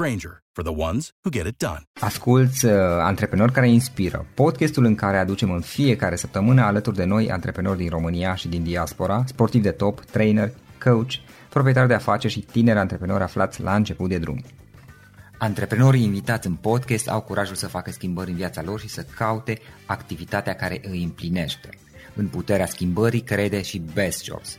Granger, for the ones who get it done. Asculți uh, Antreprenori care inspiră, podcastul în care aducem în fiecare săptămână alături de noi antreprenori din România și din diaspora, sportivi de top, trainer, coach, proprietari de afaceri și tineri antreprenori aflați la început de drum. Antreprenorii invitați în podcast au curajul să facă schimbări în viața lor și să caute activitatea care îi împlinește. În puterea schimbării crede și Best Jobs,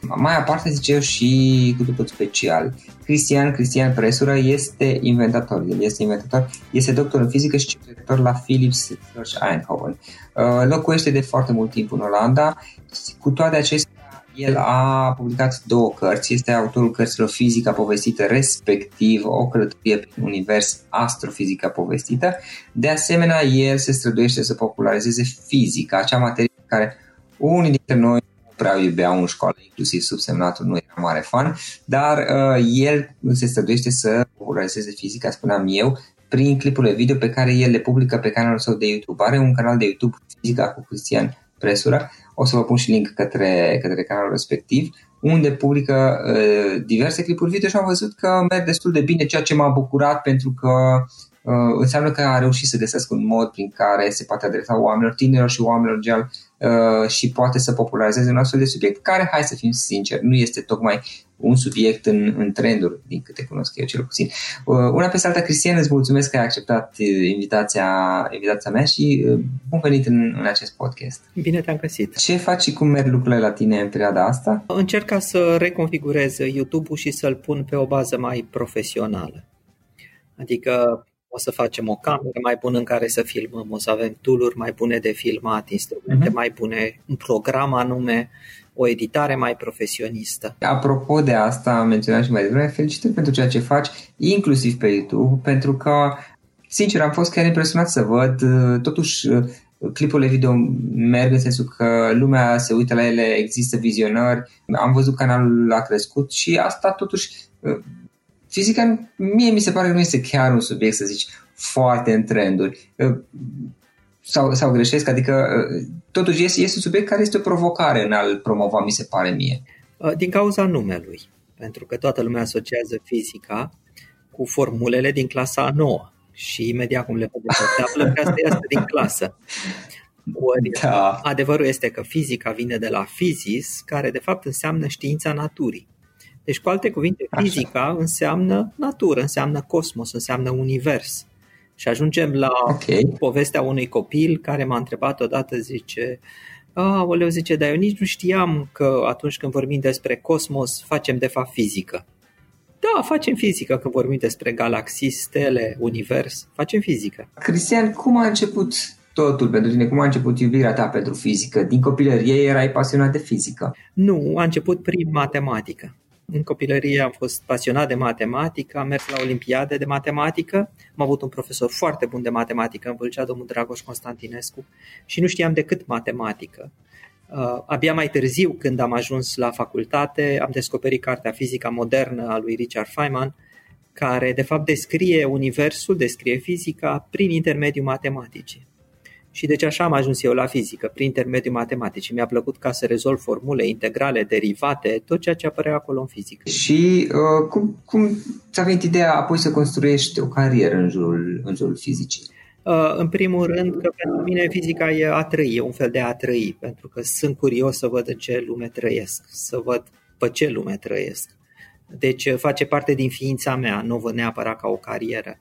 mai aparte, zice eu, și cu totul special. Cristian, Cristian Presură este inventator. El este inventator, este doctor în fizică și cercetător la Philips Research Eindhoven. Uh, locuiește de foarte mult timp în Olanda. Cu toate acestea, el a publicat două cărți, este autorul cărților Fizica povestită, respectiv o călătorie prin univers astrofizica povestită. De asemenea, el se străduiește să popularizeze fizica, acea materie care unii dintre noi prea iubeau în școală, inclusiv subsemnatul nu era mare fan, dar uh, el se străduiește să popularizeze fizica, spuneam eu, prin clipurile video pe care el le publică pe canalul său de YouTube. Are un canal de YouTube Fizica cu Cristian Presura, o să vă pun și link către, către canalul respectiv, unde publică uh, diverse clipuri video și am văzut că merg destul de bine, ceea ce m-a bucurat pentru că uh, înseamnă că a reușit să găsească un mod prin care se poate adresa oamenilor tinerilor și oamenilor gel uh, și poate să popularizeze un astfel de subiect care, hai să fim sinceri, nu este tocmai un subiect în, în trenduri, din câte cunosc eu cel puțin. Uh, una pe alta, Cristian, îți mulțumesc că ai acceptat uh, invitația, invitația mea și uh, bun venit în, în acest podcast. Bine te-am găsit. Ce faci și cum merg lucrurile la tine în perioada asta? Încerc să reconfigurez YouTube-ul și să-l pun pe o bază mai profesională. Adică o să facem o cameră mai bună în care să filmăm, o să avem tool mai bune de filmat, instrumente uh-huh. mai bune, un program anume, o editare mai profesionistă. Apropo de asta, am menționat și mai devreme, felicitări pentru ceea ce faci, inclusiv pe YouTube, pentru că, sincer, am fost chiar impresionat să văd, uh, totuși, uh, clipurile video merg în sensul că lumea se uită la ele, există vizionări, am văzut canalul a crescut și asta totuși uh, fizica mie mi se pare că nu este chiar un subiect, să zici, foarte în trenduri. Sau, sau greșesc, adică totuși este, este un subiect care este o provocare în a-l promova, mi se pare mie. Din cauza numelui, pentru că toată lumea asociază fizica cu formulele din clasa 9 și imediat cum le vede pe tablă, că asta este din clasă. Ori, da. Adevărul este că fizica vine de la physis, care de fapt înseamnă știința naturii. Deci, cu alte cuvinte, fizica Așa. înseamnă natură, înseamnă cosmos, înseamnă univers. Și ajungem la okay. povestea unui copil care m-a întrebat odată, zice, Aoleu, zice, dar eu nici nu știam că atunci când vorbim despre cosmos, facem de fapt fizică. Da, facem fizică când vorbim despre galaxii, stele, univers, facem fizică. Cristian, cum a început totul pentru tine? Cum a început iubirea ta pentru fizică? Din copilărie erai pasionat de fizică? Nu, a început prin matematică. În copilărie am fost pasionat de matematică, am mers la olimpiade de matematică, am avut un profesor foarte bun de matematică, îmi vâlcea domnul Dragoș Constantinescu și nu știam decât matematică. Uh, abia mai târziu, când am ajuns la facultate, am descoperit cartea Fizica modernă a lui Richard Feynman, care de fapt descrie universul, descrie fizica prin intermediul matematicii. Și deci așa am ajuns eu la fizică, prin intermediul matematicii. Mi-a plăcut ca să rezolv formule, integrale, derivate, tot ceea ce apărea acolo în fizică. Și uh, cum, cum ți-a venit ideea apoi să construiești o carieră în jurul, în jurul fizicii? Uh, în primul rând că pentru mine fizica e a trăi, e un fel de a trăi, pentru că sunt curios să văd în ce lume trăiesc, să văd pe ce lume trăiesc. Deci uh, face parte din ființa mea, nu o văd neapărat ca o carieră.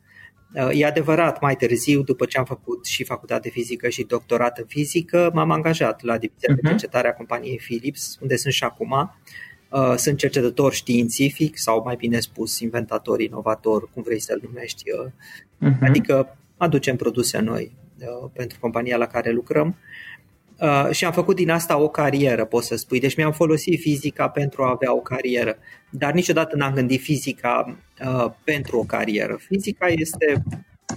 Uh, e adevărat, mai târziu, după ce am făcut și facultate de fizică și doctorat în fizică, m-am angajat la divizia uh-huh. de mhm. cercetare a companiei Philips, unde sunt și acum. Sunt cercetător științific sau mai bine spus inventator, inovator, cum vrei să-l numești. Uh-huh. Adică aducem produse noi uh, pentru compania la care lucrăm uh, și am făcut din asta o carieră, pot să spui. Deci mi-am folosit fizica pentru a avea o carieră, dar niciodată n-am gândit fizica uh, pentru o carieră. Fizica este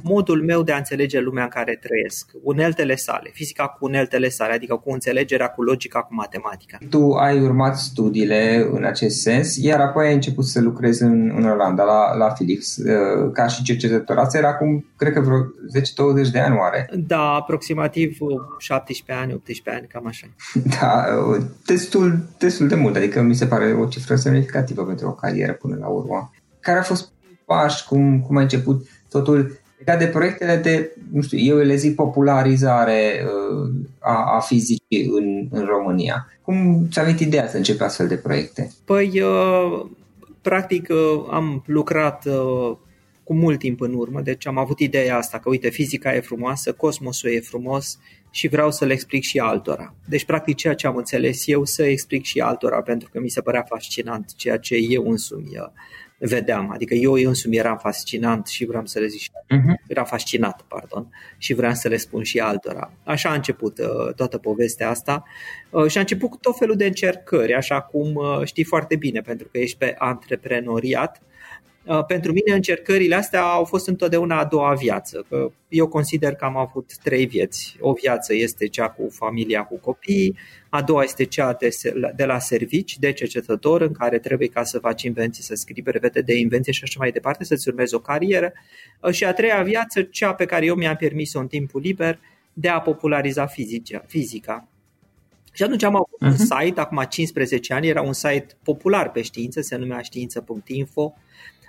modul meu de a înțelege lumea în care trăiesc, uneltele sale, fizica cu uneltele sale, adică cu înțelegerea, cu logica, cu matematica. Tu ai urmat studiile în acest sens, iar apoi ai început să lucrezi în, în Olanda, la, la Philips, uh, ca și cercetător. Asta era acum, cred că vreo 10-20 de ani oare? Da, aproximativ 17 ani, 18 ani, cam așa. Da, uh, destul, destul de mult, adică mi se pare o cifră semnificativă pentru o carieră până la urmă. Care a fost pași, cum, cum ai început totul legat de proiectele de, nu știu, eu le zic popularizare uh, a, a fizicii în, în România. Cum ți-a venit ideea să începi astfel de proiecte? Păi, uh, practic, uh, am lucrat cu mult timp în urmă, deci am avut ideea asta că, uite, fizica e frumoasă, cosmosul e frumos și vreau să le explic și altora. Deci, practic, ceea ce am înțeles eu să explic și altora, pentru că mi se părea fascinant ceea ce eu însumi vedeam. Adică eu însumi eram fascinant și vreau să le zic uh-huh. Era fascinat, pardon, și vreau să le spun și altora. Așa a început uh, toată povestea asta uh, și a început cu tot felul de încercări, așa cum uh, știi foarte bine, pentru că ești pe antreprenoriat Uh, pentru mine încercările astea au fost întotdeauna a doua viață. Că eu consider că am avut trei vieți. O viață este cea cu familia, cu copiii, a doua este cea de, de la servici, de cercetător, în care trebuie ca să faci invenții, să scrii brevete de invenție și așa mai departe, să-ți urmezi o carieră. Uh, și a treia viață, cea pe care eu mi-am permis-o în timpul liber, de a populariza fizica. fizica. Și atunci am avut uh-huh. un mhm. site, acum 15 ani, era un site popular pe știință, se numea știință.info,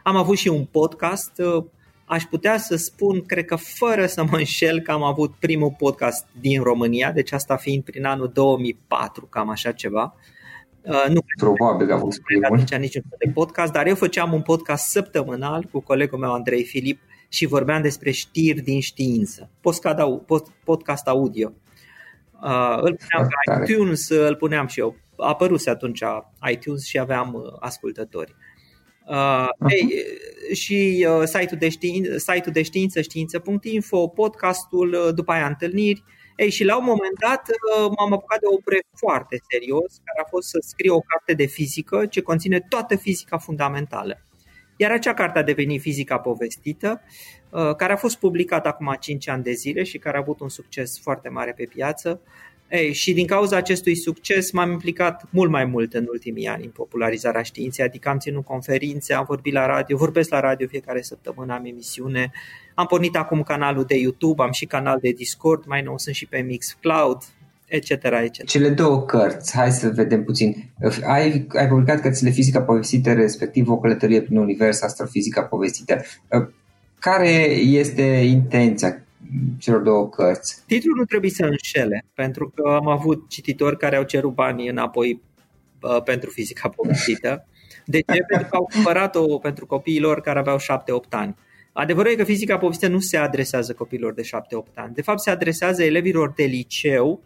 am avut și un podcast. Uh, aș putea să spun, cred că fără să mă înșel, că am avut primul podcast din România, deci asta fiind prin anul 2004, cam așa ceva. Uh, nu Probabil că a fost primul. Atunci niciun fel de podcast, dar eu făceam un podcast săptămânal cu colegul meu Andrei Filip și vorbeam despre știri din știință. Podcast audio. Uh, îl puneam pe iTunes, îl puneam și eu. A apăruse atunci iTunes și aveam ascultători. Uh, ei, și uh, site-ul, de știință, site-ul de știință, știință.info, podcastul, uh, după aia întâlniri. Ei, și la un moment dat uh, m-am apucat de o proiect foarte serios, care a fost să scriu o carte de fizică ce conține toată fizica fundamentală. Iar acea carte a devenit Fizica povestită, uh, care a fost publicată acum 5 ani de zile și care a avut un succes foarte mare pe piață. Ei, și din cauza acestui succes m-am implicat mult mai mult în ultimii ani în popularizarea științei, adică am ținut conferințe, am vorbit la radio, vorbesc la radio fiecare săptămână, am emisiune, am pornit acum canalul de YouTube, am și canal de Discord, mai nou sunt și pe Mixcloud, etc. etc. Cele două cărți, hai să vedem puțin. Ai, ai publicat cărțile Fizica povestită, respectiv o călătorie prin univers, astrofizica povestită. Care este intenția? Celor două cărți. Titlul nu trebuie să înșele, pentru că am avut cititori care au cerut banii înapoi uh, pentru fizica povestită. De ce? pentru că au cumpărat-o pentru copiilor care aveau 7-8 ani. Adevărul e că fizica povestită nu se adresează copiilor de 7-8 ani. De fapt, se adresează elevilor de liceu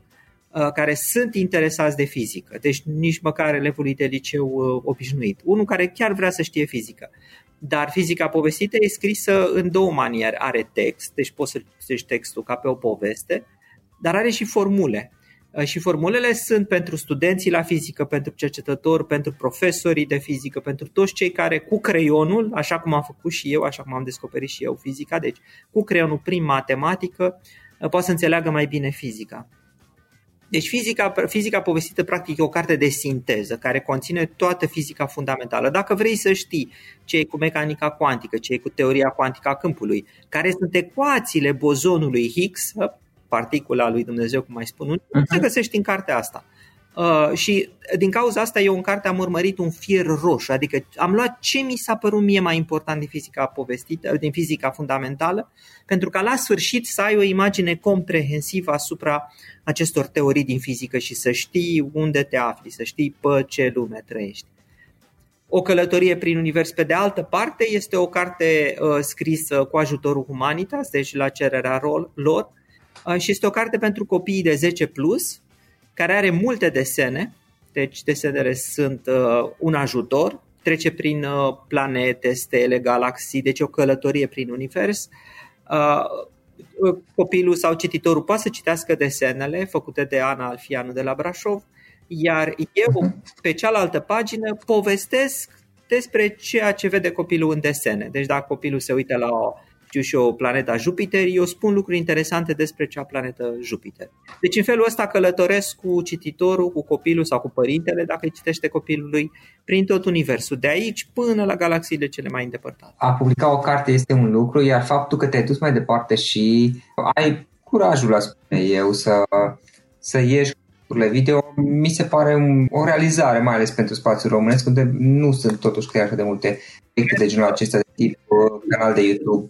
uh, care sunt interesați de fizică, deci nici măcar elevului de liceu uh, obișnuit. Unul care chiar vrea să știe fizică. Dar fizica povestită e scrisă în două maniere. Are text, deci poți să citești textul ca pe o poveste, dar are și formule. Uh, și formulele sunt pentru studenții la fizică, pentru cercetători, pentru profesorii de fizică, pentru toți cei care cu creionul, așa cum am făcut și eu, așa cum am descoperit și eu fizica, deci cu creionul prin matematică, uh, poate să înțeleagă mai bine fizica. Deci fizica, fizica povestită practic e o carte de sinteză care conține toată fizica fundamentală. Dacă vrei să știi ce e cu mecanica cuantică, ce e cu teoria cuantică a câmpului, care sunt ecuațiile bozonului Higgs, particula lui Dumnezeu, cum mai spun, uh-huh. se găsești în cartea asta. Uh, și din cauza asta eu în carte am urmărit un fier roșu, adică am luat ce mi s-a părut mie mai important din fizica povestită, din fizica fundamentală, pentru ca la sfârșit să ai o imagine comprehensivă asupra acestor teorii din fizică și să știi unde te afli, să știi pe ce lume trăiești. O călătorie prin univers, pe de altă parte, este o carte uh, scrisă cu ajutorul Humanitas, deci la cererea lor, uh, și este o carte pentru copiii de 10 plus, care are multe desene, deci desenele sunt uh, un ajutor, trece prin uh, planete, stele, galaxii, deci o călătorie prin univers. Uh, uh, copilul sau cititorul poate să citească desenele făcute de Ana Alfianu de la Brașov, iar eu mhm. pe cealaltă pagină povestesc despre ceea ce vede copilul în desene. Deci dacă copilul se uită la o știu și eu, planeta Jupiter, eu spun lucruri interesante despre cea planetă Jupiter. Deci în felul ăsta călătoresc cu cititorul, cu copilul sau cu părintele, dacă îi citește copilului, prin tot universul, de aici până la galaxiile cele mai îndepărtate. A publica o carte este un lucru, iar faptul că te-ai dus mai departe și ai curajul, aș spune eu, să, să ieși curile video, mi se pare un, o realizare, mai ales pentru spațiul românesc, unde nu sunt totuși chiar de multe proiecte de genul acesta de tip uh, canal de YouTube.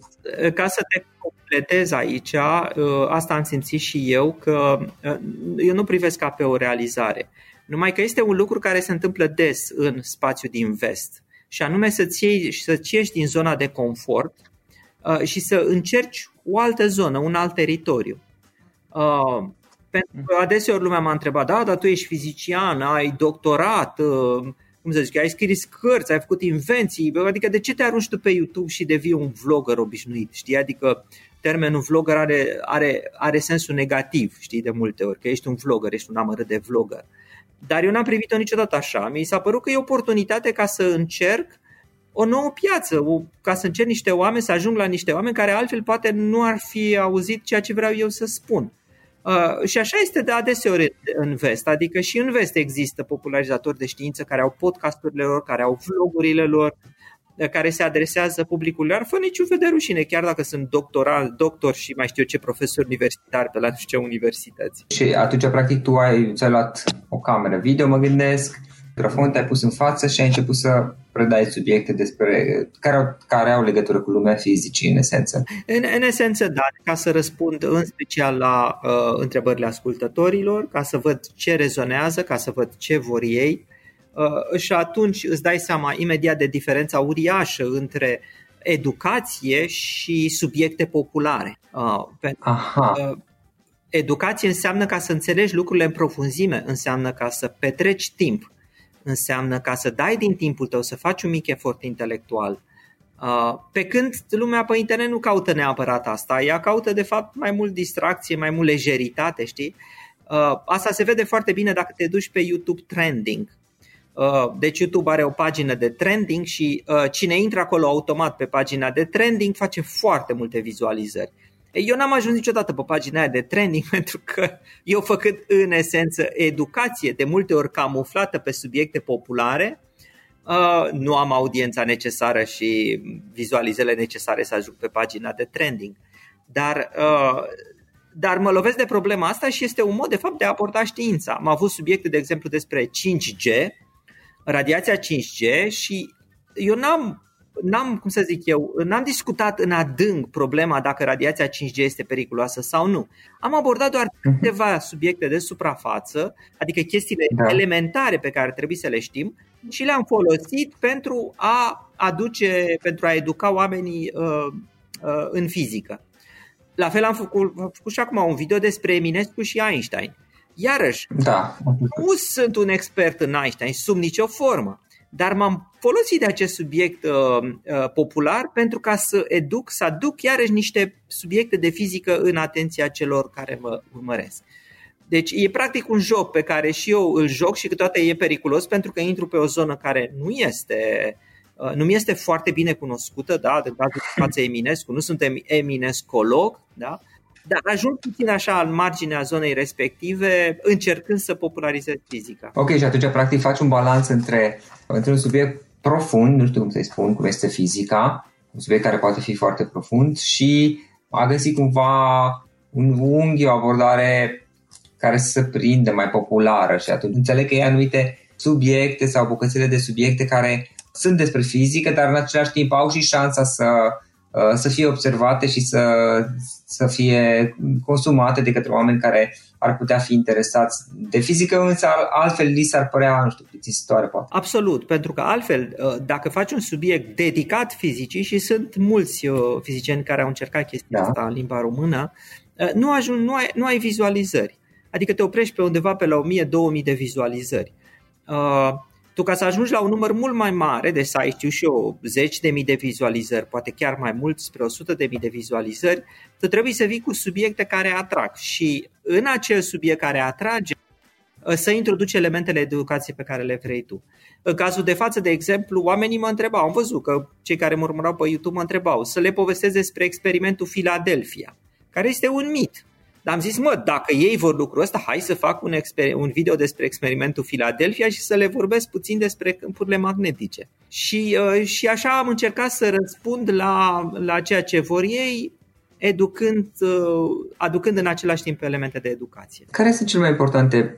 Ca să te completez aici, uh, asta am simțit și eu, că uh, eu nu privesc ca pe o realizare. Numai că este un lucru care se întâmplă des în spațiul din vest. Și anume să-ți, iei, să-ți ieși din zona de confort și să încerci o altă zonă, un alt teritoriu. Pentru că adeseori lumea m-a întrebat, da, dar tu ești fizician, ai doctorat, cum să zic, ai scris cărți, ai făcut invenții, adică de ce te arunci tu pe YouTube și devii un vlogger obișnuit, știi? Adică termenul vlogger are, are, are sensul negativ, știi, de multe ori, că ești un vlogger, ești un amărât de vlogger. Dar eu n-am privit-o niciodată așa. Mi s-a părut că e o oportunitate ca să încerc o nouă piață, o, ca să încerc niște oameni, să ajung la niște oameni care altfel poate nu ar fi auzit ceea ce vreau eu să spun. Uh, și așa este de adeseori în vest, adică și în vest există popularizatori de știință care au podcasturile lor, care au vlogurile lor, uh, care se adresează publicului ar fără niciun fel de rușine, chiar dacă sunt doctoral, doctor și mai știu eu ce profesor universitar pe la nu știu ce universități. Și atunci, practic, tu ai, ți-ai luat o cameră video, mă gândesc, microfon, te-ai pus în față și ai început să predai subiecte despre care au, care au legătură cu lumea fizicii, în esență. În, în esență, da, ca să răspund în special la uh, întrebările ascultătorilor, ca să văd ce rezonează, ca să văd ce vor ei uh, și atunci îți dai seama imediat de diferența uriașă între educație și subiecte populare. Uh, pentru, Aha. Uh, educație înseamnă ca să înțelegi lucrurile în profunzime, înseamnă ca să petreci timp înseamnă ca să dai din timpul tău, să faci un mic efort intelectual. Uh, pe când lumea pe internet nu caută neapărat asta, ea caută de fapt mai mult distracție, mai mult lejeritate, știi? Uh, asta se vede foarte bine dacă te duci pe YouTube Trending. Uh, deci YouTube are o pagină de trending și cine intră acolo automat pe pagina de trending face foarte multe vizualizări. Eu n-am ajuns niciodată pe pagina aia de training pentru că eu făcând în esență educație, de multe ori camuflată pe subiecte populare, uh, nu am audiența necesară și vizualizele necesare să ajung pe pagina de trending. Dar, uh, dar mă lovesc de problema asta și este un mod de fapt de a aborda știința. Am avut subiecte, de exemplu, despre 5G, radiația 5G și eu n-am n-am, cum să zic eu, n-am discutat în adânc problema dacă radiația 5G este periculoasă sau nu. Am abordat doar mhm. câteva subiecte de suprafață, adică chestiile da. elementare pe care trebuie să le știm și le-am folosit pentru a aduce, pentru a educa oamenii uh, uh, în fizică. La fel am făcut, am făcut și acum un video despre Eminescu și Einstein. Iarăși, da. nu sunt un expert în Einstein sub nicio formă dar m-am folosit de acest subiect uh, uh, popular pentru ca să educ, să aduc iarăși niște subiecte de fizică în atenția celor care mă urmăresc. Deci e practic un joc pe care și eu îl joc și câteodată e periculos pentru că intru pe o zonă care nu este uh, nu mi este foarte bine cunoscută, da, de față Eminescu, nu sunt eminescolog, da, dar ajung puțin așa în marginea zonei respective, încercând să popularizez fizica. Ok, și atunci practic faci un balans între, între un subiect profund, nu știu cum să-i spun, cum este fizica, un subiect care poate fi foarte profund și a găsit cumva un unghi, o abordare care să se prindă mai populară și atunci înțeleg că e anumite subiecte sau bucățele de subiecte care sunt despre fizică, dar în același timp au și șansa să, uh, să fie observate și să, să fie consumate de către oameni care ar putea fi interesați de fizică, însă altfel li s-ar părea, nu știu, plictisitoare poate. Absolut, pentru că altfel, uh, dacă faci un subiect dedicat fizicii și sunt mulți uh, fizicieni care au încercat chestia da. asta în limba română, nu, ajung, nu, ai, nu ai vizualizări. Adică te oprești pe undeva pe la 1000-2000 de vizualizări. Uh, tu ca să ajungi la un număr mult mai mare, deci să ai, știu și eu, zeci de mii de vizualizări, poate chiar mai mult, spre 100 de mii de vizualizări, tu trebuie să vii cu subiecte care atrag și în acel subiect care atrage uh, să introduci elementele de educație pe care le vrei tu. În cazul de față, de exemplu, oamenii mă întrebau, am văzut că cei care mă urmărau pe YouTube mă întrebau să le povestesc despre experimentul Philadelphia, care este un mit. Dar am zis, mă, dacă ei vor lucrul ăsta, hai să fac un, exper- un video despre experimentul Philadelphia și să le vorbesc puțin despre câmpurile magnetice. Și, uh, și așa am încercat să răspund la, la ceea ce vor ei, educând, uh, aducând în același timp elemente de educație. Care sunt cele mai importante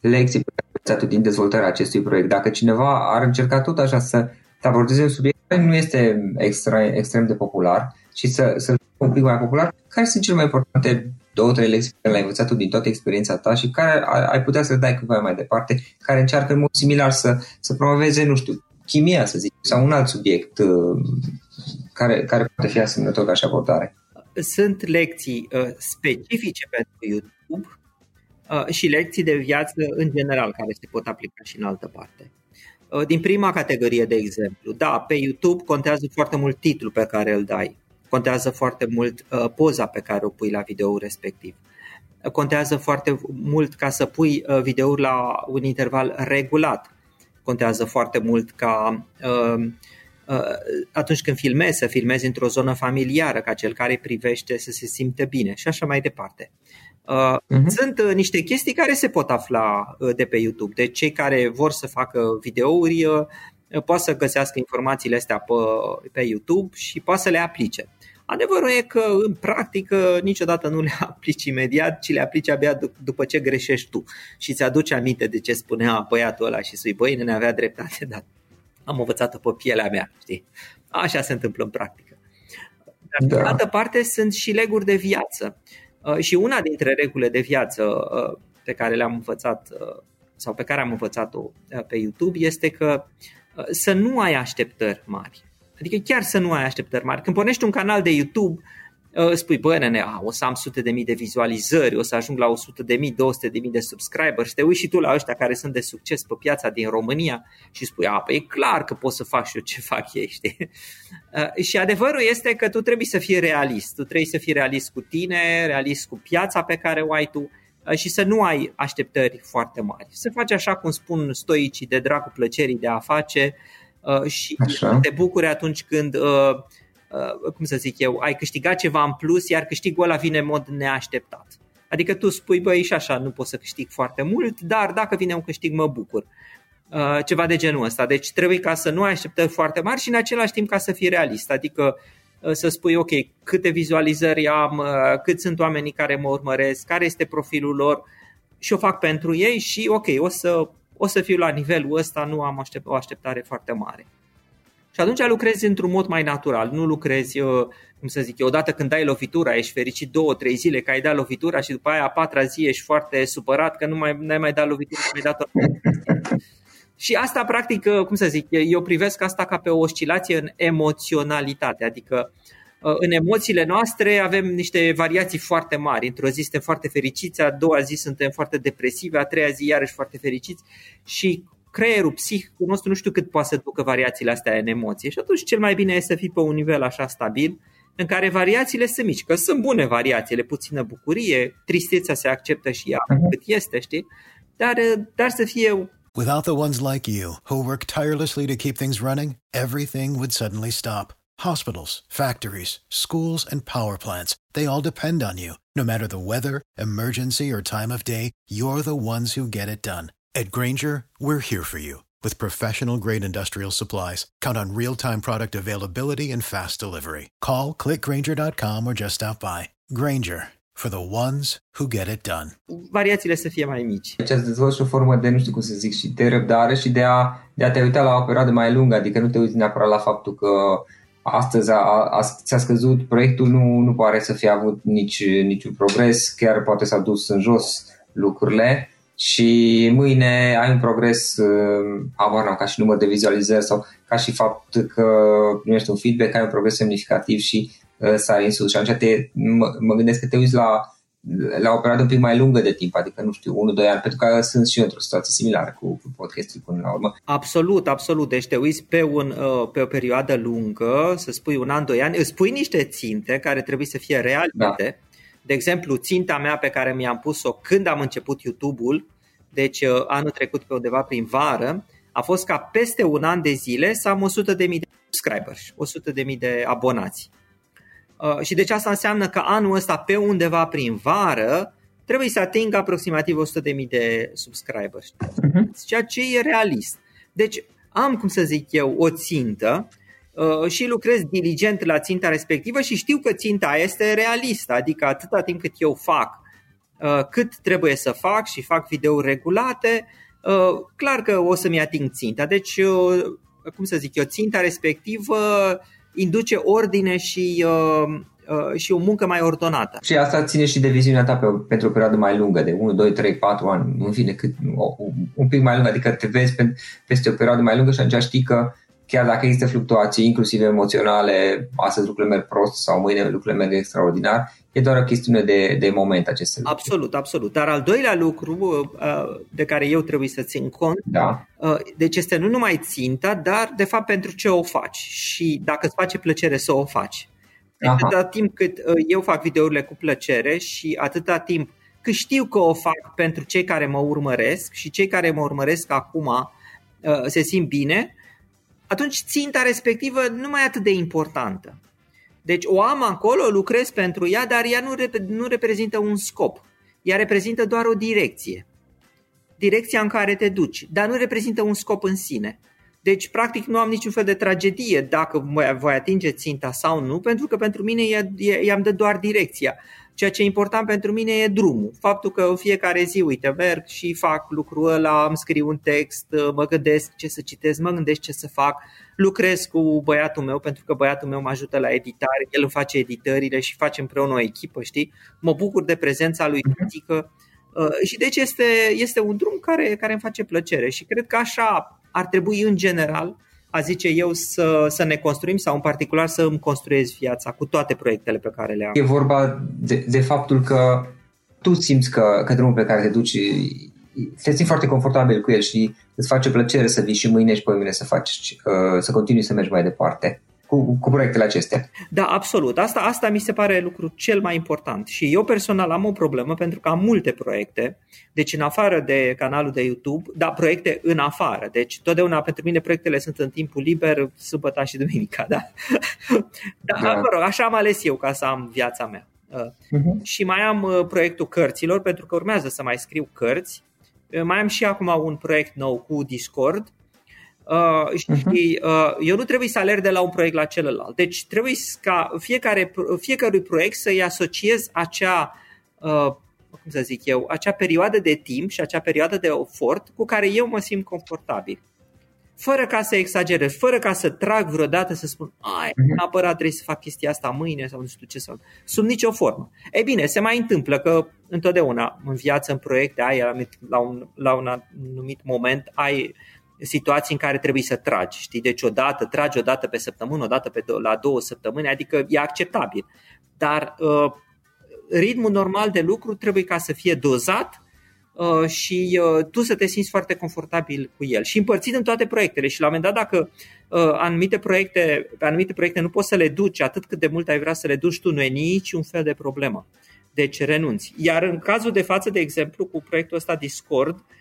lecții pe care ați din dezvoltarea acestui proiect? Dacă cineva ar încerca tot așa să abordeze un subiect care nu este extra, extrem de popular și să, să un pic mai popular, care sunt cele mai importante două, trei lecții pe care le-ai învățat tu din toată experiența ta și care ai putea să le dai cuiva mai departe, care încearcă în mod similar să, să promoveze, nu știu, chimia, să zic, sau un alt subiect uh, care, care poate fi asemănător ca și abordare. Sunt lecții uh, specifice pentru YouTube uh, și lecții de viață în general care se pot aplica și în altă parte. Uh, din prima categorie, de exemplu, da, pe YouTube contează foarte mult titlul pe care îl dai Contează foarte mult uh, poza pe care o pui la video respectiv. Contează foarte mult ca să pui uh, videouri la un interval regulat. Contează foarte mult ca uh, atunci când filmezi, să filmezi într-o zonă familiară, ca cel care privește să se simte bine și așa mai departe. Uh-huh. Sunt uh, niște chestii care se pot afla uh, de pe YouTube. Deci cei care vor să facă videouri uh, poate să găsească informațiile astea pe, pe YouTube și poate să le aplice. Adevărul e că în practică niciodată nu le aplici imediat, ci le aplici abia d- după ce greșești tu și ți aduce aminte de ce spunea băiatul ăla și spui, băi, ne avea dreptate, dar am învățat-o pe pielea mea, știi? Așa se întâmplă în practică. Dar, da. de altă parte, sunt și leguri de viață. Uh, și una dintre regulile de viață uh, pe care le-am învățat uh, sau pe care am învățat-o pe YouTube este că să nu ai așteptări mari. Adică chiar să nu ai așteptări mari. Când pornești un canal de YouTube, uh, spui, bă, nene, a, o să am sute de mii de vizualizări, o să ajung la 100 de mii, 200 de mii de subscriberi și te uiți și tu la ăștia care sunt de succes pe piața din România și spui, a, păi e clar că pot să fac și eu ce fac ei, știi? Uh, și adevărul este că tu trebuie să fii realist, tu trebuie să fii realist cu tine, realist cu piața pe care o ai tu uh, și să nu ai așteptări foarte mari. Să faci așa cum spun stoicii de dragul plăcerii de a face, Uh, și Așa. te bucuri atunci când, uh, uh, cum să zic eu, ai câștigat ceva în plus, iar câștigul ăla vine în mod neașteptat. Adică tu spui, băi, și așa nu pot să câștig foarte mult, dar dacă vine un câștig mă bucur. Ceva de genul ăsta. Deci trebuie ca să nu ai așteptări foarte mari și în același timp ca să fii realist. Adică să spui, ok, câte vizualizări am, cât sunt oamenii care mă urmăresc, care este profilul lor și o fac pentru ei și ok, o să o să fiu la nivelul ăsta, nu am aștept, o așteptare foarte mare. Și atunci lucrezi într-un mod mai natural, nu lucrezi, uh, cum să zic eu, odată când dai lovitura, ești fericit două, trei zile că ai dat lovitura și după aia a patra zi ești foarte supărat că nu mai, n-ai mai dat lovitura, mai dat Și asta, practic, uh, cum să zic, eu privesc asta ca pe o oscilație în emoționalitate, adică Uh, în emoțiile noastre avem niște variații foarte mari. Într-o zi suntem foarte fericiți, a doua zi suntem foarte depresivi, a treia zi iarăși foarte fericiți și creierul, psihicul nostru nu știu cât poate să ducă variațiile astea în emoție și atunci cel mai bine este să fii pe un nivel așa stabil în care variațiile sunt mici, că sunt bune variațiile, puțină bucurie, tristețea se acceptă și ea uh-huh. cât este, știi? Dar, dar să fie Without the ones like you, who work tirelessly to keep things running, everything would suddenly stop. Hospitals, factories, schools, and power plants, they all depend on you. No matter the weather, emergency, or time of day, you're the ones who get it done. At Granger, we're here for you with professional grade industrial supplies. Count on real time product availability and fast delivery. Call clickgranger.com or just stop by. Granger for the ones who get it done. Variațiile să fie mai mici. Deci ați dezvoltat o formă de, nu știu cum să zic, și de răbdare și de a, de a te uita la o perioadă mai lungă, adică nu te uiți neapărat la faptul că astăzi a, a, ți-a scăzut proiectul, nu, nu pare să fie avut nici, niciun progres, chiar poate s-a dus în jos lucrurile și mâine ai un progres, uh, habar ca și număr de vizualizări sau ca și fapt că primești un feedback, ai un progres semnificativ și uh, sari în sus. Și atunci te, mă, mă gândesc că te uiți la, la o perioadă un pic mai lungă de timp, adică nu știu, 1-2 ani, pentru că sunt și eu într-o situație similară cu, cu podcastul până la urmă. Absolut, absolut. Deci te uiți pe, un, uh, pe o perioadă lungă, să spui un an, doi ani, îți pui niște ținte care trebuie să fie realitate. Da de exemplu, ținta mea pe care mi-am pus-o când am început YouTube-ul, deci uh, anul trecut pe undeva prin vară, a fost ca peste un an de zile să am 100.000 de subscribers, 100.000 de abonați. Uh, și deci asta înseamnă că anul ăsta pe undeva prin vară trebuie să ating aproximativ 100.000 de subscribers, uh-huh. ceea ce e realist. Deci am, cum să zic eu, o țintă Uh, și lucrez diligent la ținta respectivă și știu că ținta este realistă, adică atâta timp cât eu fac uh, cât trebuie să fac și fac videouri regulate, uh, clar că o să-mi ating ținta. Deci, cum să zic eu, ținta respectivă induce ordine și, și o muncă mai ordonată. Și asta ține și de viziunea ta pe, pentru o perioadă mai lungă, de 1, 2, 3, 4 ani, în fine, cât, un pic mai lungă, adică te vezi pe, peste o perioadă mai lungă și atunci știi că chiar dacă există fluctuații, inclusiv emoționale, astăzi lucrurile merg prost sau mâine lucrurile merg extraordinar, e doar o chestiune de, de moment aceste lucruri. Absolut, absolut. Dar al doilea lucru uh, de care eu trebuie să țin cont, da. Uh, deci este nu numai ținta, dar de fapt pentru ce o faci și dacă îți face plăcere să o faci. Atâta timp cât uh, eu fac videourile cu plăcere și atâta timp cât știu că o fac pentru cei care mă urmăresc și cei care mă urmăresc acum se simt bine, atunci ținta respectivă nu mai e atât de importantă. Deci o am acolo, lucrez pentru ea, dar ea nu, rep- nu reprezintă un scop. Ea reprezintă doar o direcție. Direcția în care te duci, dar nu reprezintă un scop în sine. Deci, practic, nu am niciun fel de tragedie dacă voi atinge ținta sau nu, pentru că pentru mine i-am dat doar direcția. Ceea ce e important pentru mine e drumul. Faptul că în fiecare zi, uite, merg și fac lucrul ăla, îmi scriu un text, mă gândesc ce să citesc, mă gândesc ce să fac, lucrez cu băiatul meu pentru că băiatul meu mă ajută la editare, el îmi face editările și facem împreună o echipă, știi? Mă bucur de prezența lui mhm. fizică uh, și deci este, este un drum care, care îmi face plăcere și cred că așa ar trebui în general a zice eu, să, să ne construim sau în particular să îmi construiesc viața cu toate proiectele pe care le am. E vorba de, de faptul că tu simți că, că drumul pe care te duci te simți foarte confortabil cu el și îți face plăcere să vii și mâine și pe mâine să faci, uh, să continui să mergi mai departe cu, cu proiectele acestea. Da, absolut. Asta, asta mi se pare lucru cel mai important. Și eu personal am o problemă pentru că am multe proiecte, deci în afară de canalul de YouTube, da, proiecte în afară. Deci totdeauna pentru mine proiectele sunt în timpul liber, sâmbătă și duminica, da. da, da. Mă rog, așa am ales eu ca să am viața mea. Uh-huh. Și mai am uh, proiectul cărților, pentru că urmează să mai scriu cărți. Uh, mai am și acum un proiect nou cu Discord, Uh, și uh-huh. uh, eu nu trebuie să alerg de la un proiect la celălalt. Deci trebuie ca fiecare, fiecărui proiect să-i asociez acea, uh, cum să zic eu, acea perioadă de timp și acea perioadă de efort cu care eu mă simt confortabil. Fără ca să exagerez, fără ca să trag vreodată să spun, ai, uh-huh. neapărat trebuie să fac chestia asta mâine sau nu știu ce sau sub nicio formă. E bine, se mai întâmplă că întotdeauna în viață, în proiecte, ai la un, la un anumit moment, ai situații în care trebuie să tragi, știi? Deci odată, tragi odată pe săptămână, odată pe do- la două săptămâni, adică e acceptabil. Dar uh, ritmul normal de lucru trebuie ca să fie dozat uh, și uh, tu să te simți foarte confortabil cu el și împărțit în toate proiectele și la un moment dat dacă uh, anumite proiecte, pe anumite proiecte nu poți să le duci atât cât de mult ai vrea să le duci tu, nu e niciun fel de problemă. Deci renunți. Iar în cazul de față, de exemplu, cu proiectul ăsta Discord, uh, Uh,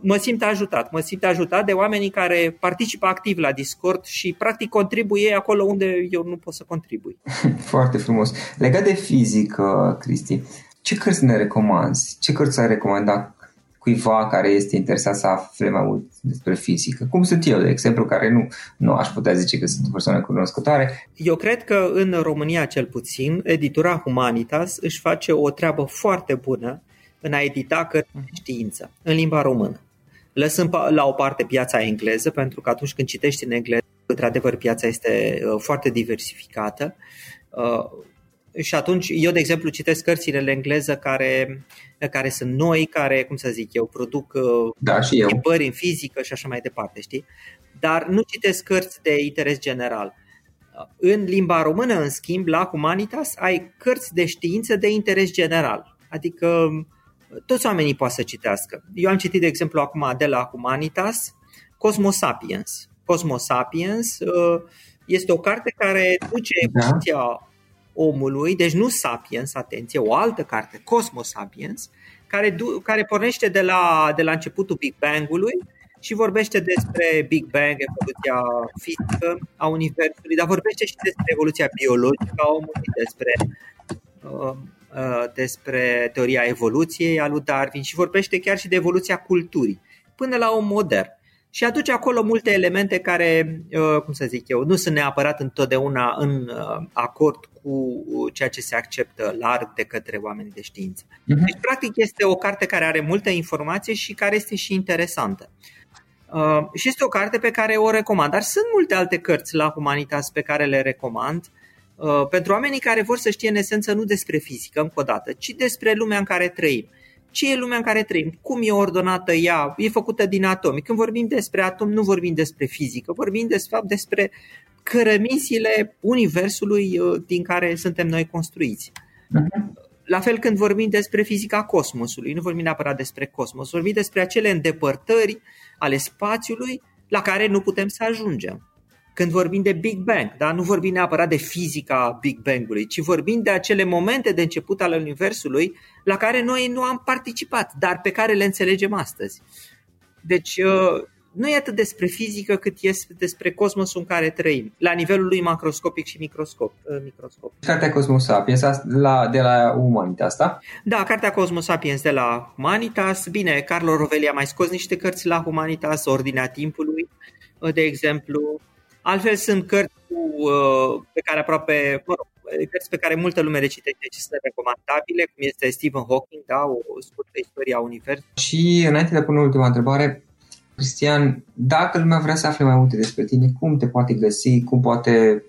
mă simt ajutat. Mă simt ajutat de oamenii care participă activ la Discord și practic contribuie acolo unde eu nu pot să contribui. Foarte frumos. Legat de fizică, Cristi, ce cărți ne recomanzi? Ce cărți ai recomandat cuiva care este interesat să afle mai mult despre fizică. Cum sunt eu, de exemplu, care nu, nu aș putea zice că sunt o persoană cunoscătoare. Eu cred că în România cel puțin, editura Humanitas își face o treabă foarte bună în a edita cărți de știință în limba română. Lăsând la o parte piața engleză, pentru că atunci când citești în engleză, într-adevăr, piața este uh, foarte diversificată. Uh, și atunci, eu, de exemplu, citesc cărțile în engleză care, care sunt noi, care, cum să zic eu, produc uh, da, și eu. în fizică și așa mai departe, știi? Dar nu citesc cărți de interes general. În limba română, în schimb, la Humanitas, ai cărți de știință de interes general. Adică toți oamenii pot să citească. Eu am citit, de exemplu, acum de la Humanitas, Cosmo Sapiens. Cosmo Sapiens uh, este o carte care duce da. evoluția da. omului, deci nu Sapiens, atenție, o altă carte, Cosmo Sapiens, care, du- care pornește de la, de la începutul Big Bang-ului și vorbește despre Big Bang, evoluția fizică a Universului, dar vorbește și despre evoluția biologică a omului, despre uh, Uh, despre teoria evoluției a lui Darwin și vorbește chiar și de evoluția culturii, până la om modern. Și aduce acolo multe elemente care, uh, cum să zic eu, nu sunt neapărat întotdeauna în uh, acord cu ceea ce se acceptă larg de către oamenii de știință. Uh-huh. Deci, practic, este o carte care are multă informație și care este și interesantă. Uh, și este o carte pe care o recomand. Dar sunt multe alte cărți la Humanitas pe care le recomand. Uh, Uh, pentru oamenii care vor să știe în esență nu despre fizică, încă o dată, ci despre lumea în care trăim. Ce e lumea în care trăim? Cum e ordonată ea? E făcută din atomi. Când vorbim despre atom, nu vorbim despre fizică, vorbim de fapt despre cărămizile universului uh, din care suntem noi construiți. Uh-huh. La fel când vorbim despre fizica cosmosului, nu vorbim neapărat despre cosmos, vorbim despre acele îndepărtări ale spațiului la care nu putem să ajungem. Când vorbim de Big Bang, da? nu vorbim neapărat de fizica Big Bang-ului, ci vorbim de acele momente de început ale Universului la care noi nu am participat, dar pe care le înțelegem astăzi. Deci uh, nu e atât despre fizică cât este despre cosmosul în care trăim, la nivelul lui macroscopic și microscop, uh, microscop. Cartea Cosmos Sapiens la, de la Humanitas, da? Da, cartea Cosmos Sapiens de la Humanitas. Bine, Carlo Rovelli a mai scos niște cărți la Humanitas, Ordinea Timpului, uh, de exemplu, Altfel sunt cărți cu, uh, pe care aproape, mă rog, cărți pe care multă lume le citește și sunt recomandabile, cum este Stephen Hawking, da, o scurtă istorie a Universului. Și înainte de pune ultima întrebare, Cristian, dacă lumea vrea să afle mai multe despre tine, cum te poate găsi, cum poate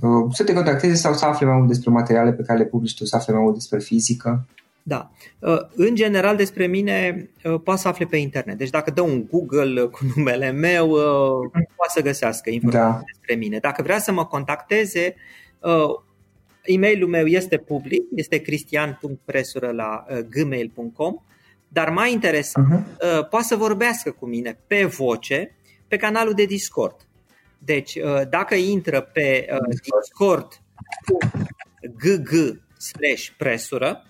uh, să te contacteze sau să afle mai mult despre materiale pe care le publici tu, să afle mai mult despre fizică? Da. Uh, în general despre mine uh, poate să afle pe internet. Deci dacă dă un Google cu numele meu, uh, poate să găsească informații da. despre mine. Dacă vrea să mă contacteze, e-mailul meu este public, este cristian.presură la gmail.com, dar mai interesant, uh-huh. poate să vorbească cu mine pe voce pe canalul de Discord. Deci dacă intră pe discord.gg slash presură,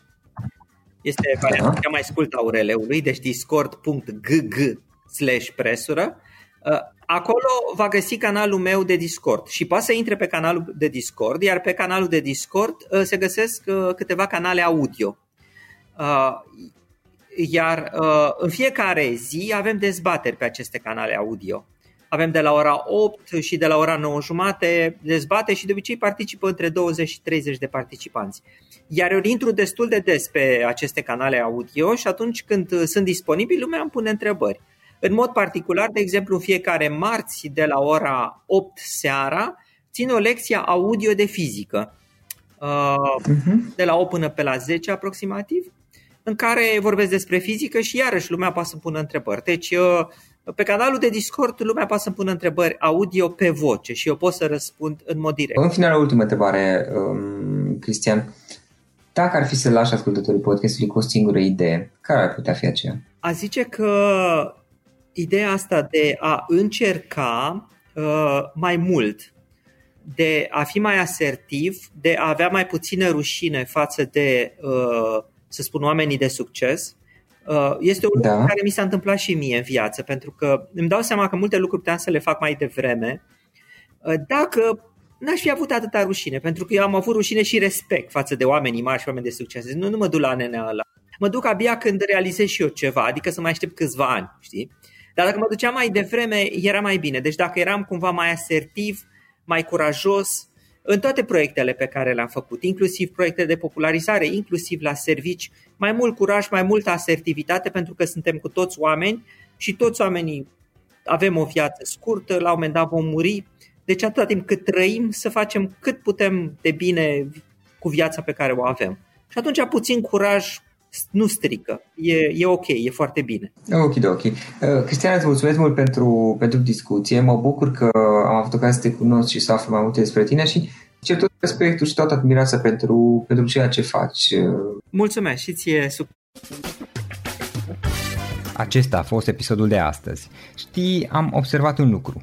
este varianta cea mai scurtă a URL-ului, deci discord.gg slash presură. Uh, acolo va găsi canalul meu de Discord și poate să intre pe canalul de Discord, iar pe canalul de Discord uh, se găsesc uh, câteva canale audio. Iar în fiecare zi avem dezbateri pe aceste canale audio. Avem de la ora 8 și de la ora 9 jumate dezbate și de obicei participă între 20 și 30 de participanți. Iar eu intru destul de des pe aceste canale audio și atunci când sunt disponibili, lumea îmi pune întrebări. În mod particular, de exemplu, în fiecare marți de la ora 8 seara, țin o lecție audio de fizică. Uh-huh. De la 8 până pe la 10 aproximativ, în care vorbesc despre fizică și iarăși lumea poate să pună întrebări. Deci uh, pe canalul de Discord lumea poate să pună întrebări audio pe voce și eu pot să răspund în mod direct. În final, o ultimă întrebare, um, Cristian. Dacă ar fi să lași ascultătorii podcastului cu o singură idee, care ar putea fi aceea? A zice că ideea asta de a încerca uh, mai mult, de a fi mai asertiv, de a avea mai puțină rușine față de, uh, să spun, oamenii de succes, Uh, este un lucru da. care mi s-a întâmplat și mie în viață, pentru că îmi dau seama că multe lucruri puteam să le fac mai devreme uh, dacă n-aș fi avut atâta rușine, pentru că eu am avut rușine și respect față de oamenii mari și oameni de succes. Nu, nu mă duc la nenea ăla. Mă duc abia când realizez și eu ceva, adică să mai aștept câțiva ani, știi? Dar dacă mă duceam mai devreme, era mai bine. Deci dacă eram cumva mai asertiv, mai curajos, în toate proiectele pe care le-am făcut, inclusiv proiecte de popularizare, inclusiv la servici, mai mult curaj, mai multă asertivitate, pentru că suntem cu toți oameni și toți oamenii avem o viață scurtă, la un moment dat vom muri, deci atâta timp cât trăim să facem cât putem de bine cu viața pe care o avem. Și atunci puțin curaj nu strică. E, e ok, e foarte bine. Ok, ok. Uh, Cristian, îți mulțumesc mult pentru, pentru discuție. Mă bucur că am avut ocazia să te cunosc și să aflu mai multe despre tine și cer tot respectul și toată admirația pentru, pentru ceea ce faci. Mulțumesc și ție super. Acesta a fost episodul de astăzi. Știi, am observat un lucru.